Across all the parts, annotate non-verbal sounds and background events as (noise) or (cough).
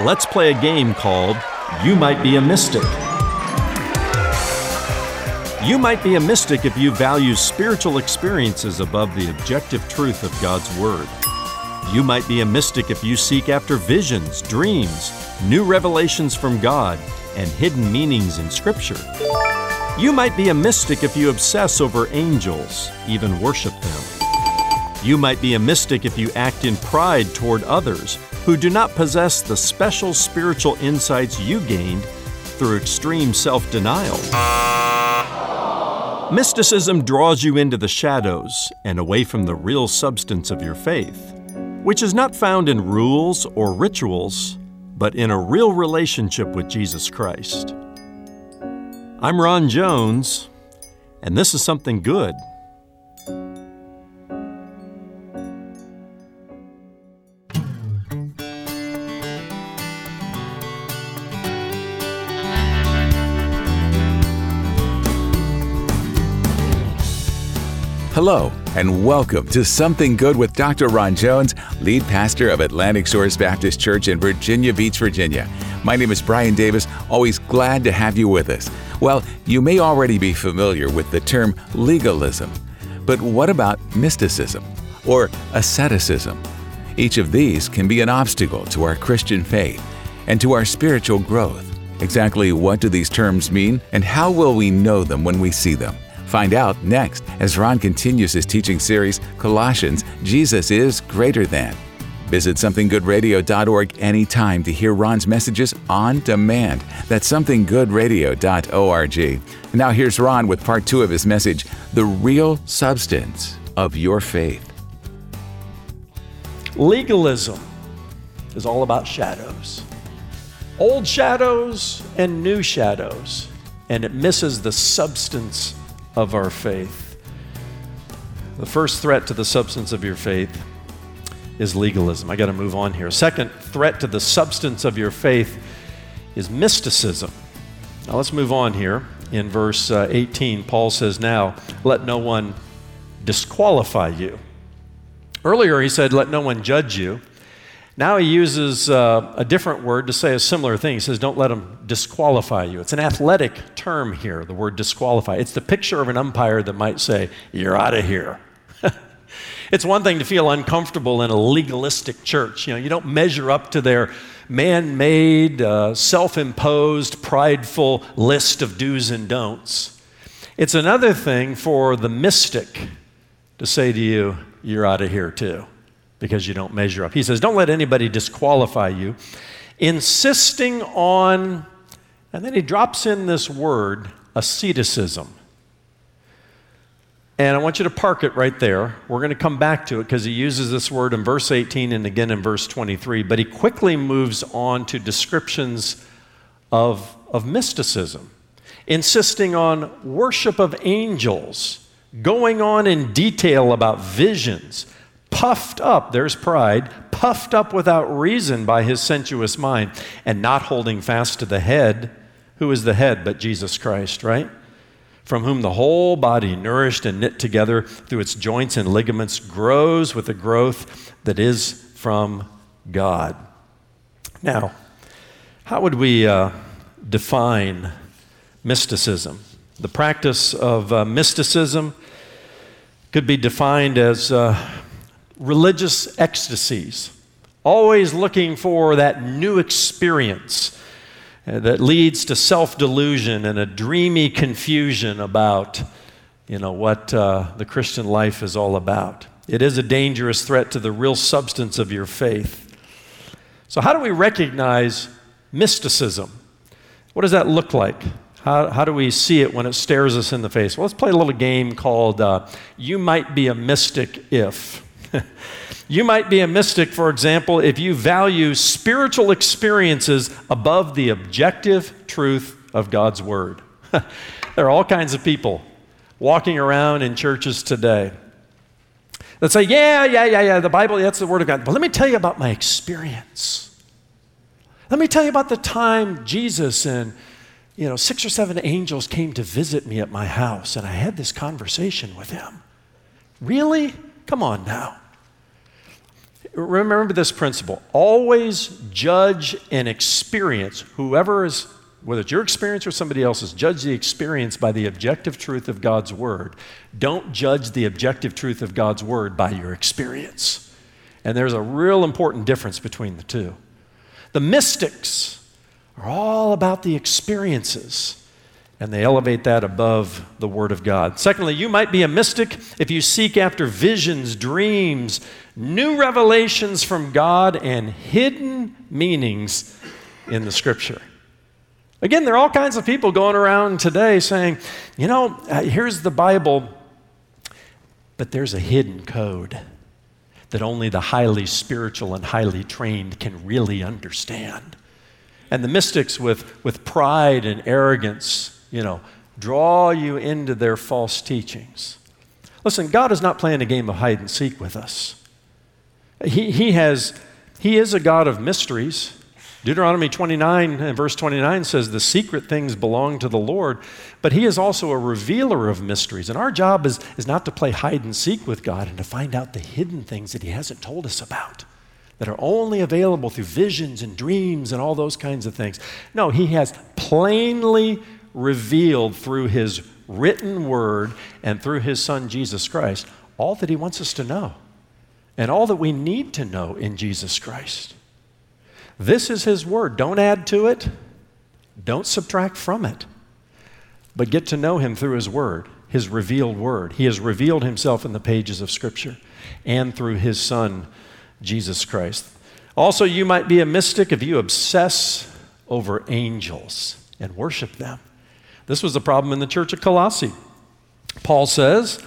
let's play a game called You Might Be a Mystic. You might be a mystic if you value spiritual experiences above the objective truth of God's Word. You might be a mystic if you seek after visions, dreams, new revelations from God, and hidden meanings in Scripture. You might be a mystic if you obsess over angels, even worship them. You might be a mystic if you act in pride toward others who do not possess the special spiritual insights you gained through extreme self denial. Mysticism draws you into the shadows and away from the real substance of your faith, which is not found in rules or rituals, but in a real relationship with Jesus Christ. I'm Ron Jones, and this is something good. Hello, and welcome to Something Good with Dr. Ron Jones, lead pastor of Atlantic Shores Baptist Church in Virginia Beach, Virginia. My name is Brian Davis, always glad to have you with us. Well, you may already be familiar with the term legalism, but what about mysticism or asceticism? Each of these can be an obstacle to our Christian faith and to our spiritual growth. Exactly what do these terms mean, and how will we know them when we see them? Find out next as Ron continues his teaching series, Colossians Jesus is Greater Than. Visit somethinggoodradio.org anytime to hear Ron's messages on demand. That's somethinggoodradio.org. Now here's Ron with part two of his message The Real Substance of Your Faith. Legalism is all about shadows old shadows and new shadows, and it misses the substance of our faith. The first threat to the substance of your faith is legalism. I got to move on here. Second threat to the substance of your faith is mysticism. Now let's move on here. In verse uh, 18, Paul says, Now let no one disqualify you. Earlier he said, Let no one judge you. Now he uses uh, a different word to say a similar thing. He says, Don't let them disqualify you. It's an athletic term here, the word disqualify. It's the picture of an umpire that might say, You're out of here. (laughs) it's one thing to feel uncomfortable in a legalistic church. You know, you don't measure up to their man made, uh, self imposed, prideful list of do's and don'ts. It's another thing for the mystic to say to you, You're out of here too because you don't measure up. He says, Don't let anybody disqualify you. Insisting on, and then he drops in this word, asceticism. And I want you to park it right there. We're going to come back to it because he uses this word in verse 18 and again in verse 23. But he quickly moves on to descriptions of, of mysticism, insisting on worship of angels, going on in detail about visions, puffed up, there's pride, puffed up without reason by his sensuous mind, and not holding fast to the head. Who is the head but Jesus Christ, right? From whom the whole body, nourished and knit together through its joints and ligaments, grows with the growth that is from God. Now, how would we uh, define mysticism? The practice of uh, mysticism could be defined as uh, religious ecstasies, always looking for that new experience uh, that leads to self delusion and a dreamy confusion about you know, what uh, the Christian life is all about. It is a dangerous threat to the real substance of your faith. So, how do we recognize mysticism? What does that look like? How, how do we see it when it stares us in the face? Well, let's play a little game called uh, You Might Be a Mystic If. (laughs) you might be a mystic, for example, if you value spiritual experiences above the objective truth of God's Word. (laughs) there are all kinds of people walking around in churches today that say, Yeah, yeah, yeah, yeah, the Bible, that's the Word of God. But let me tell you about my experience. Let me tell you about the time Jesus and you know, six or seven angels came to visit me at my house, and I had this conversation with him. Really? Come on now. Remember this principle. Always judge and experience whoever is whether it's your experience or somebody else's judge the experience by the objective truth of god's word. Don't judge the objective truth of god's word by your experience. And there's a real important difference between the two. The mystics are all about the experiences and they elevate that above the Word of God. Secondly, you might be a mystic if you seek after visions, dreams, new revelations from God, and hidden meanings in the Scripture. Again, there are all kinds of people going around today saying, you know, uh, here's the Bible, but there's a hidden code that only the highly spiritual and highly trained can really understand. And the mystics, with, with pride and arrogance, you know, draw you into their false teachings. Listen, God is not playing a game of hide and seek with us. He, he, has, he is a God of mysteries. Deuteronomy 29 and verse 29 says, The secret things belong to the Lord, but He is also a revealer of mysteries. And our job is, is not to play hide and seek with God and to find out the hidden things that He hasn't told us about, that are only available through visions and dreams and all those kinds of things. No, He has plainly revealed through his written word and through his son Jesus Christ all that he wants us to know and all that we need to know in Jesus Christ. This is his word. Don't add to it, don't subtract from it, but get to know him through his word, his revealed word. He has revealed himself in the pages of Scripture and through his son, Jesus Christ. Also, you might be a mystic if you obsess over angels and worship them. This was the problem in the church at Colossae. Paul says,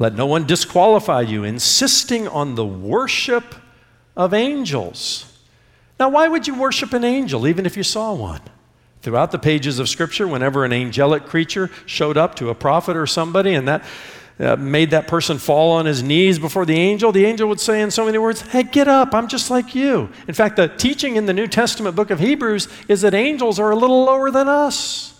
Let no one disqualify you, insisting on the worship of angels. Now, why would you worship an angel, even if you saw one? Throughout the pages of Scripture, whenever an angelic creature showed up to a prophet or somebody and that uh, made that person fall on his knees before the angel, the angel would say in so many words, Hey, get up, I'm just like you. In fact, the teaching in the New Testament book of Hebrews is that angels are a little lower than us.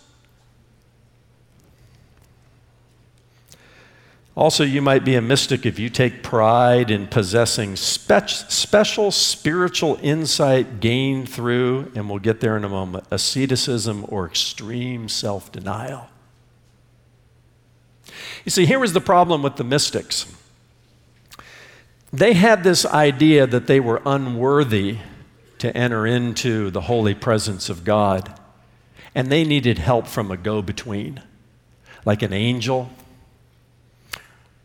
Also, you might be a mystic if you take pride in possessing spe- special spiritual insight gained through, and we'll get there in a moment, asceticism or extreme self denial. You see, here was the problem with the mystics. They had this idea that they were unworthy to enter into the holy presence of God, and they needed help from a go between, like an angel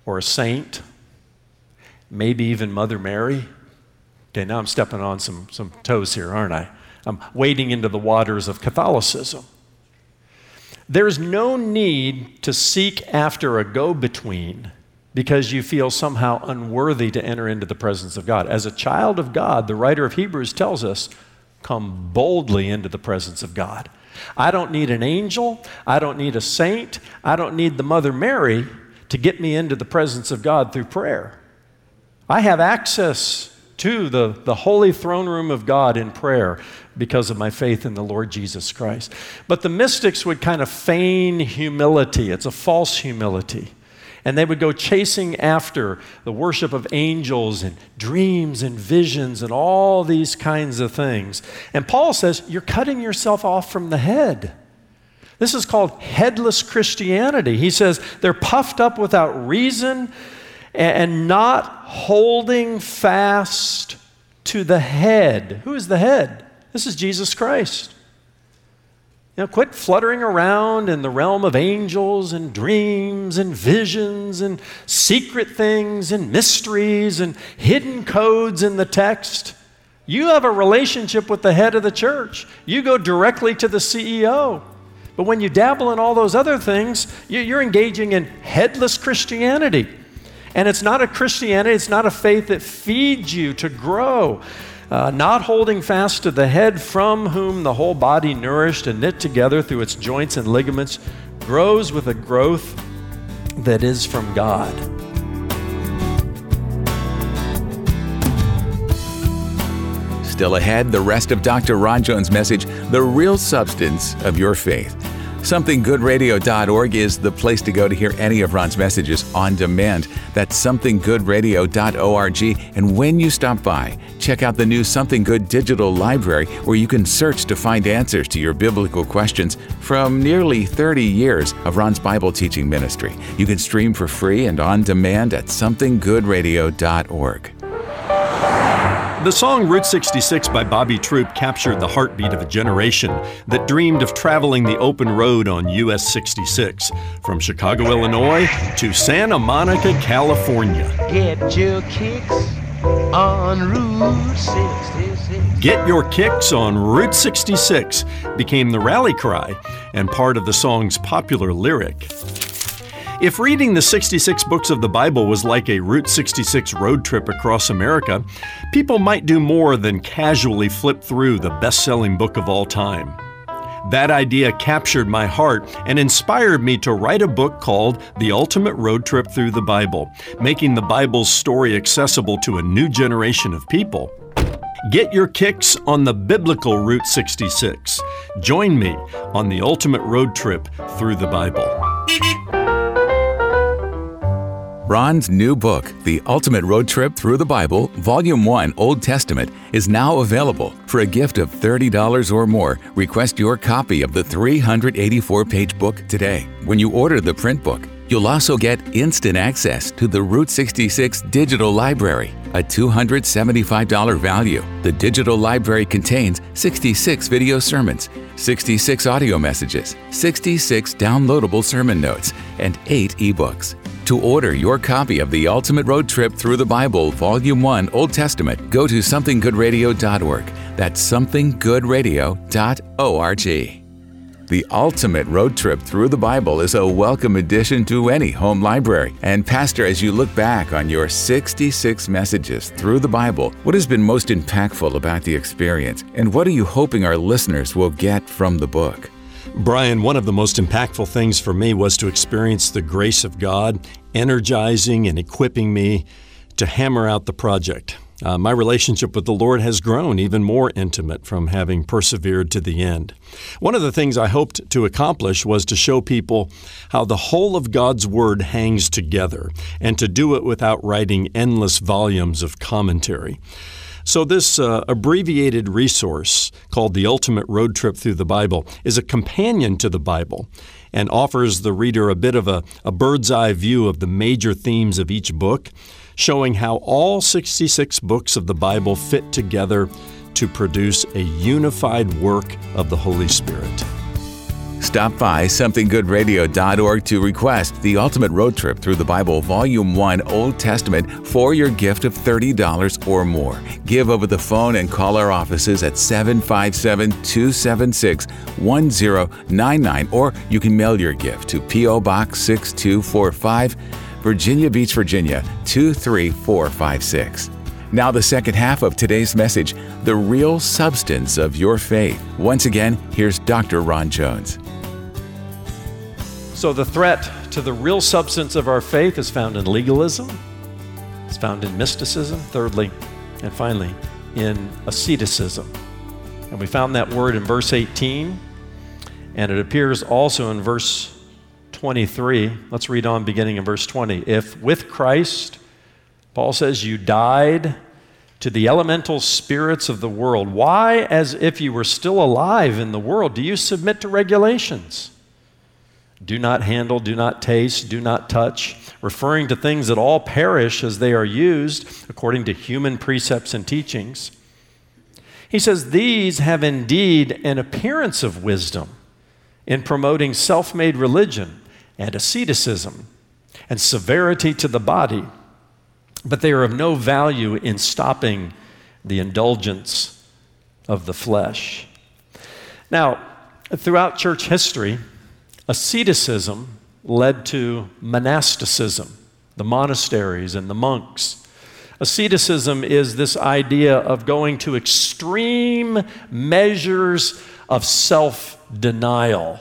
or a saint, maybe even Mother Mary. Okay, now I'm stepping on some, some toes here, aren't I? I'm wading into the waters of Catholicism. There's no need to seek after a go between because you feel somehow unworthy to enter into the presence of God. As a child of God, the writer of Hebrews tells us, come boldly into the presence of God. I don't need an angel. I don't need a saint. I don't need the Mother Mary to get me into the presence of God through prayer. I have access to the, the holy throne room of God in prayer because of my faith in the Lord Jesus Christ. But the mystics would kind of feign humility, it's a false humility. And they would go chasing after the worship of angels and dreams and visions and all these kinds of things. And Paul says, You're cutting yourself off from the head. This is called headless Christianity. He says they're puffed up without reason and not holding fast to the head. Who is the head? This is Jesus Christ. You know, quit fluttering around in the realm of angels and dreams and visions and secret things and mysteries and hidden codes in the text. You have a relationship with the head of the church. You go directly to the CEO. But when you dabble in all those other things, you're engaging in headless Christianity. And it's not a Christianity, it's not a faith that feeds you to grow. Uh, not holding fast to the head from whom the whole body, nourished and knit together through its joints and ligaments, grows with a growth that is from God. Still ahead, the rest of Dr. Ron Jones' message, The Real Substance of Your Faith. SomethingGoodRadio.org is the place to go to hear any of Ron's messages on demand. That's somethinggoodradio.org. And when you stop by, check out the new Something Good digital library where you can search to find answers to your biblical questions from nearly 30 years of Ron's Bible teaching ministry. You can stream for free and on demand at somethinggoodradio.org. The song Route 66 by Bobby Troup captured the heartbeat of a generation that dreamed of traveling the open road on US 66 from Chicago, Illinois to Santa Monica, California. Get your kicks on Route 66. Get Your Kicks on Route 66 became the rally cry and part of the song's popular lyric. If reading the 66 books of the Bible was like a Route 66 road trip across America, people might do more than casually flip through the best selling book of all time. That idea captured my heart and inspired me to write a book called The Ultimate Road Trip Through the Bible, making the Bible's story accessible to a new generation of people. Get your kicks on the biblical Route 66. Join me on the ultimate road trip through the Bible. Ron's new book, The Ultimate Road Trip Through the Bible, Volume 1, Old Testament, is now available. For a gift of $30 or more, request your copy of the 384 page book today. When you order the print book, you'll also get instant access to the Route 66 Digital Library, a $275 value. The digital library contains 66 video sermons, 66 audio messages, 66 downloadable sermon notes, and 8 ebooks. To order your copy of The Ultimate Road Trip Through the Bible, Volume 1, Old Testament, go to somethinggoodradio.org. That's somethinggoodradio.org. The Ultimate Road Trip Through the Bible is a welcome addition to any home library. And, Pastor, as you look back on your 66 messages through the Bible, what has been most impactful about the experience? And what are you hoping our listeners will get from the book? Brian, one of the most impactful things for me was to experience the grace of God energizing and equipping me to hammer out the project. Uh, my relationship with the Lord has grown even more intimate from having persevered to the end. One of the things I hoped to accomplish was to show people how the whole of God's Word hangs together and to do it without writing endless volumes of commentary. So, this uh, abbreviated resource called The Ultimate Road Trip Through the Bible is a companion to the Bible and offers the reader a bit of a, a bird's eye view of the major themes of each book, showing how all 66 books of the Bible fit together to produce a unified work of the Holy Spirit. Stop by somethinggoodradio.org to request the ultimate road trip through the Bible, Volume 1, Old Testament, for your gift of $30 or more. Give over the phone and call our offices at 757 276 1099, or you can mail your gift to P.O. Box 6245, Virginia Beach, Virginia 23456. Now, the second half of today's message the real substance of your faith. Once again, here's Dr. Ron Jones. So, the threat to the real substance of our faith is found in legalism, it's found in mysticism, thirdly, and finally, in asceticism. And we found that word in verse 18, and it appears also in verse 23. Let's read on beginning in verse 20. If with Christ, Paul says, you died to the elemental spirits of the world, why, as if you were still alive in the world, do you submit to regulations? do not handle, do not taste, do not touch, referring to things that all perish as they are used according to human precepts and teachings. He says, These have indeed an appearance of wisdom in promoting self made religion and asceticism and severity to the body, but they are of no value in stopping the indulgence of the flesh. Now, throughout church history, Asceticism led to monasticism, the monasteries and the monks. Asceticism is this idea of going to extreme measures of self denial.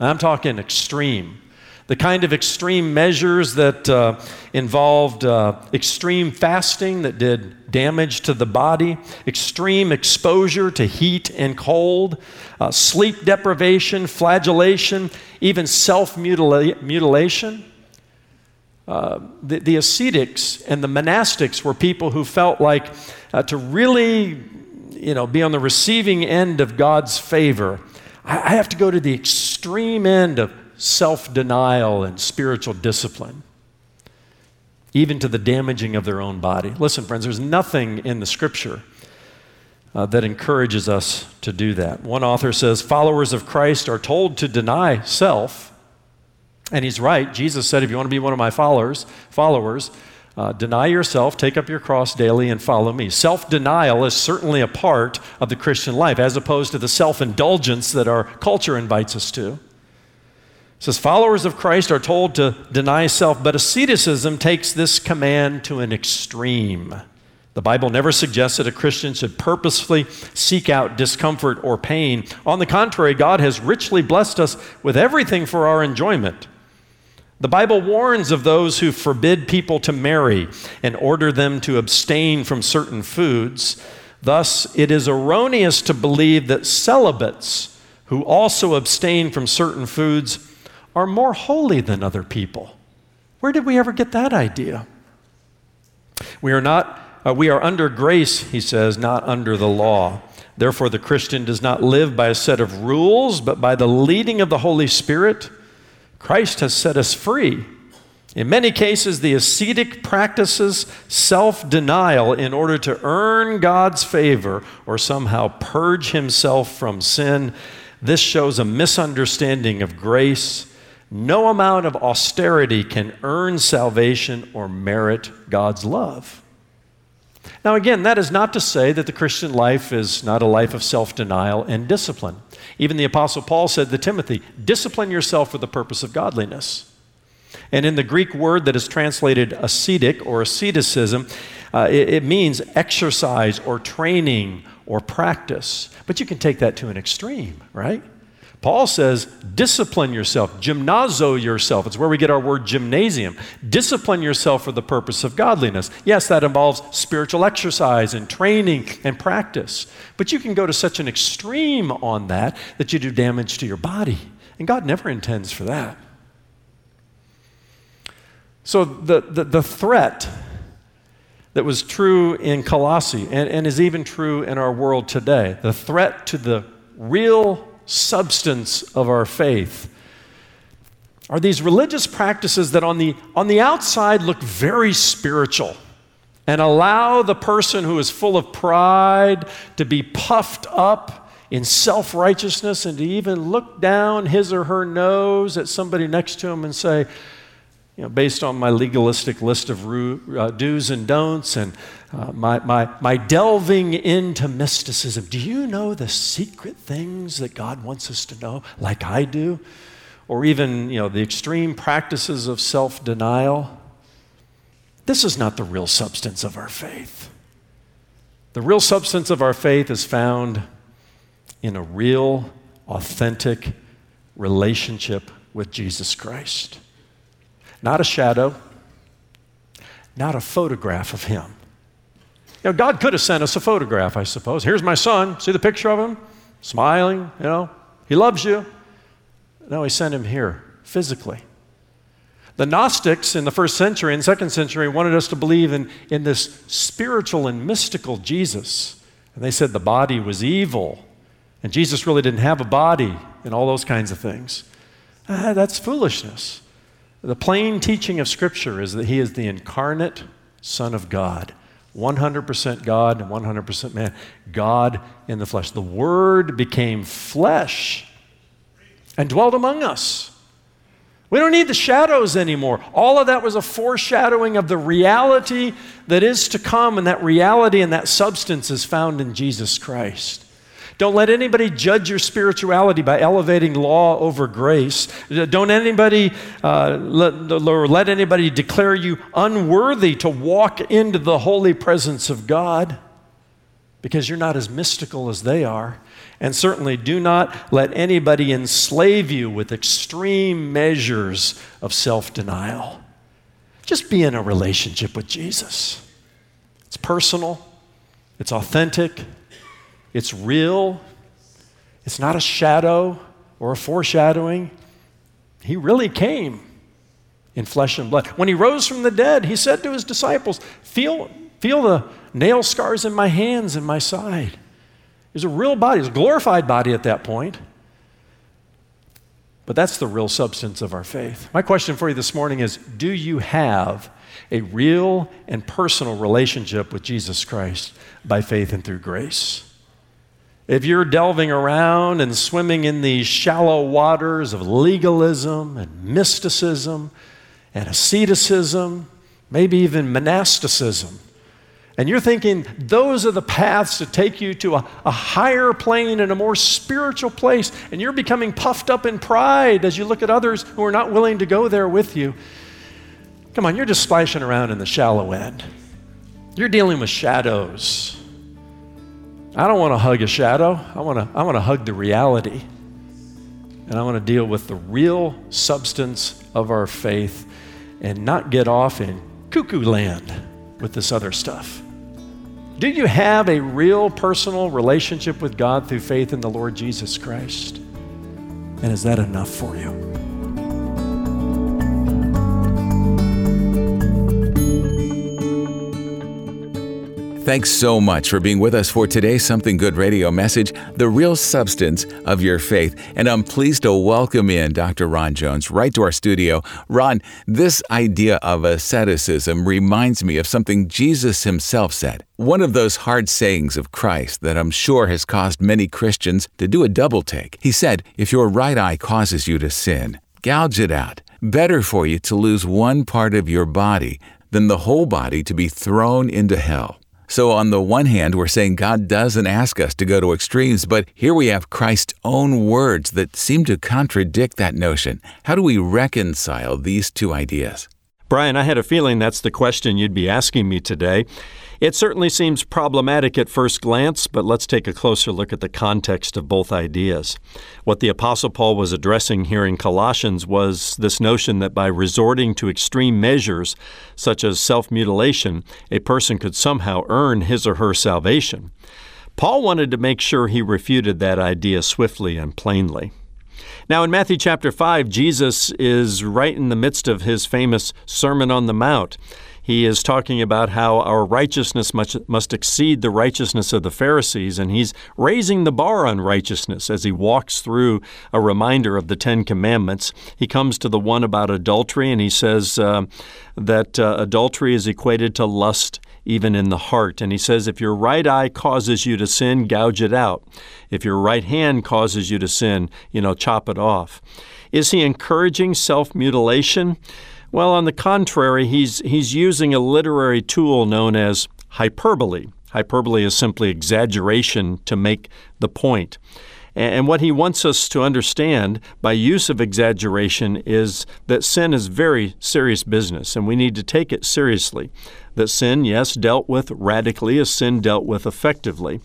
I'm talking extreme. The kind of extreme measures that uh, involved uh, extreme fasting that did damage to the body, extreme exposure to heat and cold, uh, sleep deprivation, flagellation, even self mutilation. Uh, the, the, ascetics and the monastics were people who felt like uh, to really you know, be on the receiving end of God's favor, I, I have to go to the extreme end of self denial and spiritual discipline, even to the damaging of their own body. Listen, friends, there's nothing in the scripture uh, that encourages us to do that. One author says followers of Christ are told to deny self. And he's right. Jesus said, if you want to be one of my followers, followers, uh, deny yourself, take up your cross daily, and follow me. Self denial is certainly a part of the Christian life, as opposed to the self indulgence that our culture invites us to. It says followers of Christ are told to deny self, but asceticism takes this command to an extreme. The Bible never suggests that a Christian should purposefully seek out discomfort or pain. On the contrary, God has richly blessed us with everything for our enjoyment. The Bible warns of those who forbid people to marry and order them to abstain from certain foods. Thus, it is erroneous to believe that celibates who also abstain from certain foods are more holy than other people. Where did we ever get that idea? We are not uh, we are under grace, he says, not under the law. Therefore the Christian does not live by a set of rules, but by the leading of the Holy Spirit. Christ has set us free. In many cases, the ascetic practices self denial in order to earn God's favor or somehow purge himself from sin. This shows a misunderstanding of grace no amount of austerity can earn salvation or merit God's love. Now, again, that is not to say that the Christian life is not a life of self denial and discipline. Even the Apostle Paul said to Timothy, discipline yourself for the purpose of godliness. And in the Greek word that is translated ascetic or asceticism, uh, it, it means exercise or training or practice. But you can take that to an extreme, right? Paul says, discipline yourself, gymnazo yourself. It's where we get our word gymnasium. Discipline yourself for the purpose of godliness. Yes, that involves spiritual exercise and training and practice. But you can go to such an extreme on that that you do damage to your body. And God never intends for that. So the, the, the threat that was true in Colossae and, and is even true in our world today, the threat to the real substance of our faith. Are these religious practices that on the, on the outside look very spiritual and allow the person who is full of pride to be puffed up in self righteousness and to even look down his or her nose at somebody next to him and say, you know, based on my legalistic list of uh, do's and don'ts and uh, my, my, my delving into mysticism. Do you know the secret things that God wants us to know, like I do? Or even, you know, the extreme practices of self denial? This is not the real substance of our faith. The real substance of our faith is found in a real, authentic relationship with Jesus Christ. Not a shadow, not a photograph of him. You know, God could have sent us a photograph, I suppose. Here's my son. See the picture of him? Smiling, you know. He loves you. No, he sent him here, physically. The Gnostics in the first century and second century wanted us to believe in, in this spiritual and mystical Jesus. And they said the body was evil, and Jesus really didn't have a body, and all those kinds of things. Ah, that's foolishness. The plain teaching of Scripture is that He is the incarnate Son of God. 100% God and 100% man. God in the flesh. The Word became flesh and dwelt among us. We don't need the shadows anymore. All of that was a foreshadowing of the reality that is to come, and that reality and that substance is found in Jesus Christ. Don't let anybody judge your spirituality by elevating law over grace. Don't anybody uh, let, let anybody declare you unworthy to walk into the holy presence of God. because you're not as mystical as they are. And certainly do not let anybody enslave you with extreme measures of self denial. Just be in a relationship with Jesus. It's personal, it's authentic, it's real, it's not a shadow or a foreshadowing. He really came in flesh and blood. When he rose from the dead, he said to his disciples, Feel, feel the nail scars in my hands and my side. It was a real body, it was a glorified body at that point. But that's the real substance of our faith. My question for you this morning is Do you have a real and personal relationship with Jesus Christ by faith and through grace? If you're delving around and swimming in these shallow waters of legalism and mysticism and asceticism, maybe even monasticism, and you're thinking those are the paths to take you to a, a, higher plane and a more spiritual place, and you're becoming puffed up in pride as you look at others who are not willing to go there with you. Come on, you're just splashing around in the shallow end. You're dealing with shadows. I don't want to hug a shadow. I want to, I want to hug the reality. And I want to deal with the real substance of our faith and not get off in cuckoo land with this other stuff. Do you have a real personal relationship with God through faith in the Lord Jesus Christ? And is that enough for you? Thanks so much for being with us for today's Something Good radio message, The Real Substance of Your Faith. And I'm pleased to welcome in Dr. Ron Jones right to our studio. Ron, this idea of asceticism reminds me of something Jesus himself said. One of those hard sayings of Christ that I'm sure has caused many Christians to do a double take. He said, If your right eye causes you to sin, gouge it out. Better for you to lose one part of your body than the whole body to be thrown into hell. So, on the one hand, we're saying God doesn't ask us to go to extremes, but here we have Christ's own words that seem to contradict that notion. How do we reconcile these two ideas? Brian, I had a feeling that's the question you'd be asking me today. It certainly seems problematic at first glance, but let's take a closer look at the context of both ideas. What the Apostle Paul was addressing here in Colossians was this notion that by resorting to extreme measures, such as self mutilation, a person could somehow earn his or her salvation. Paul wanted to make sure he refuted that idea swiftly and plainly. Now, in Matthew chapter 5, Jesus is right in the midst of his famous Sermon on the Mount. He is talking about how our righteousness must, must exceed the righteousness of the Pharisees, and he's raising the bar on righteousness as he walks through a reminder of the Ten Commandments. He comes to the one about adultery, and he says uh, that uh, adultery is equated to lust even in the heart. And he says, if your right eye causes you to sin, gouge it out. If your right hand causes you to sin, you know, chop it off. Is he encouraging self mutilation? Well, on the contrary, he's, he's using a literary tool known as hyperbole. Hyperbole is simply exaggeration to make the point. And what he wants us to understand by use of exaggeration is that sin is very serious business, and we need to take it seriously. That sin, yes, dealt with radically, is sin dealt with effectively.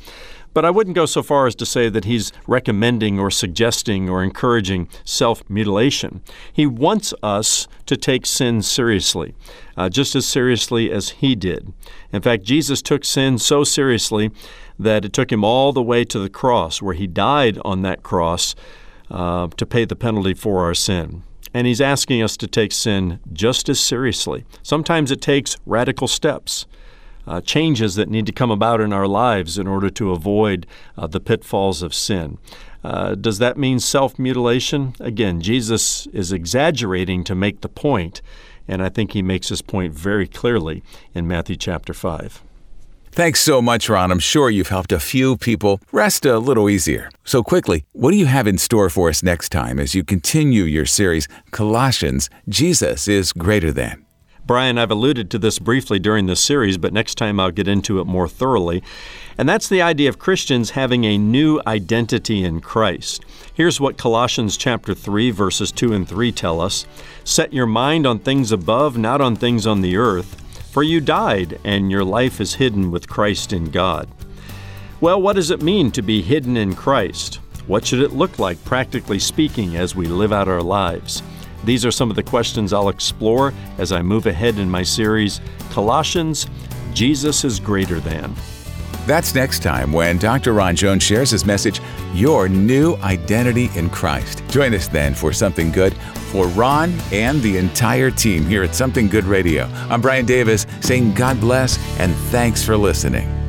But I wouldn't go so far as to say that he's recommending or suggesting or encouraging self mutilation. He wants us to take sin seriously, uh, just as seriously as he did. In fact, Jesus took sin so seriously that it took him all the way to the cross, where he died on that cross uh, to pay the penalty for our sin. And he's asking us to take sin just as seriously. Sometimes it takes radical steps uh, changes that need to come about in our lives in order to avoid uh, the pitfalls of sin. Uh, does that mean self mutilation? Again, Jesus is exaggerating to make the point, and I think he makes his point very clearly in Matthew chapter 5. Thanks so much, Ron. I'm sure you've helped a few people rest a little easier. So, quickly, what do you have in store for us next time as you continue your series, Colossians Jesus is Greater Than? Brian, I've alluded to this briefly during this series, but next time I'll get into it more thoroughly. And that's the idea of Christians having a new identity in Christ. Here's what Colossians chapter 3 verses 2 and 3 tell us. Set your mind on things above, not on things on the earth, for you died and your life is hidden with Christ in God. Well, what does it mean to be hidden in Christ? What should it look like, practically speaking, as we live out our lives? These are some of the questions I'll explore as I move ahead in my series, Colossians Jesus is Greater Than. That's next time when Dr. Ron Jones shares his message, Your New Identity in Christ. Join us then for Something Good for Ron and the entire team here at Something Good Radio. I'm Brian Davis saying God bless and thanks for listening.